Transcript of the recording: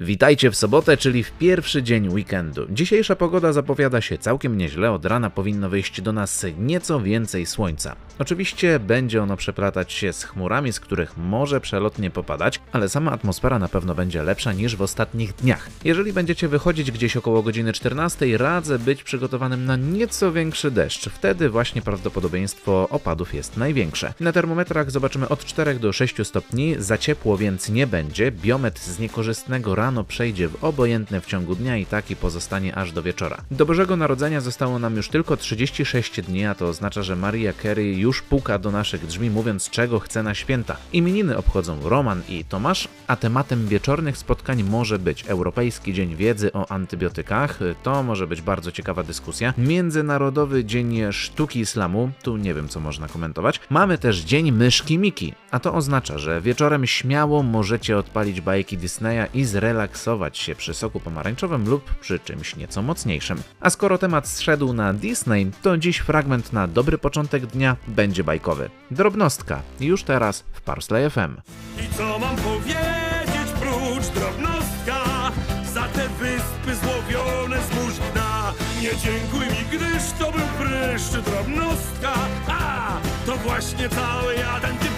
Witajcie w sobotę, czyli w pierwszy dzień weekendu. Dzisiejsza pogoda zapowiada się całkiem nieźle, od rana powinno wyjść do nas nieco więcej słońca. Oczywiście będzie ono przeplatać się z chmurami, z których może przelotnie popadać, ale sama atmosfera na pewno będzie lepsza niż w ostatnich dniach. Jeżeli będziecie wychodzić gdzieś około godziny 14, radzę być przygotowanym na nieco większy deszcz. Wtedy właśnie prawdopodobieństwo opadów jest największe. Na termometrach zobaczymy od 4 do 6 stopni, za ciepło więc nie będzie. Biometr z niekorzystnego rano przejdzie w obojętne w ciągu dnia i taki pozostanie aż do wieczora. Do Bożego Narodzenia zostało nam już tylko 36 dni, a to oznacza, że Maria Carey już puka do naszych drzwi, mówiąc czego chce na święta. Imieniny obchodzą Roman i Tomasz, a tematem wieczornych spotkań może być Europejski Dzień Wiedzy o Antybiotykach, to może być bardzo ciekawa dyskusja, Międzynarodowy Dzień Sztuki Islamu, tu nie wiem co można komentować, mamy też Dzień Myszki Miki, a to oznacza, że wieczorem śmiało możecie odpalić bajki Disneya i zrelaksować się przy soku pomarańczowym lub przy czymś nieco mocniejszym. A skoro temat zszedł na Disney, to dziś fragment na dobry początek dnia będzie bajkowy. Drobnostka, już teraz w Parsley FM. I co mam powiedzieć prócz drobnostka Za te wyspy złowione z dna Nie dziękuj mi, gdyż to był pryszcz drobnostka A, to właśnie cały jeden typ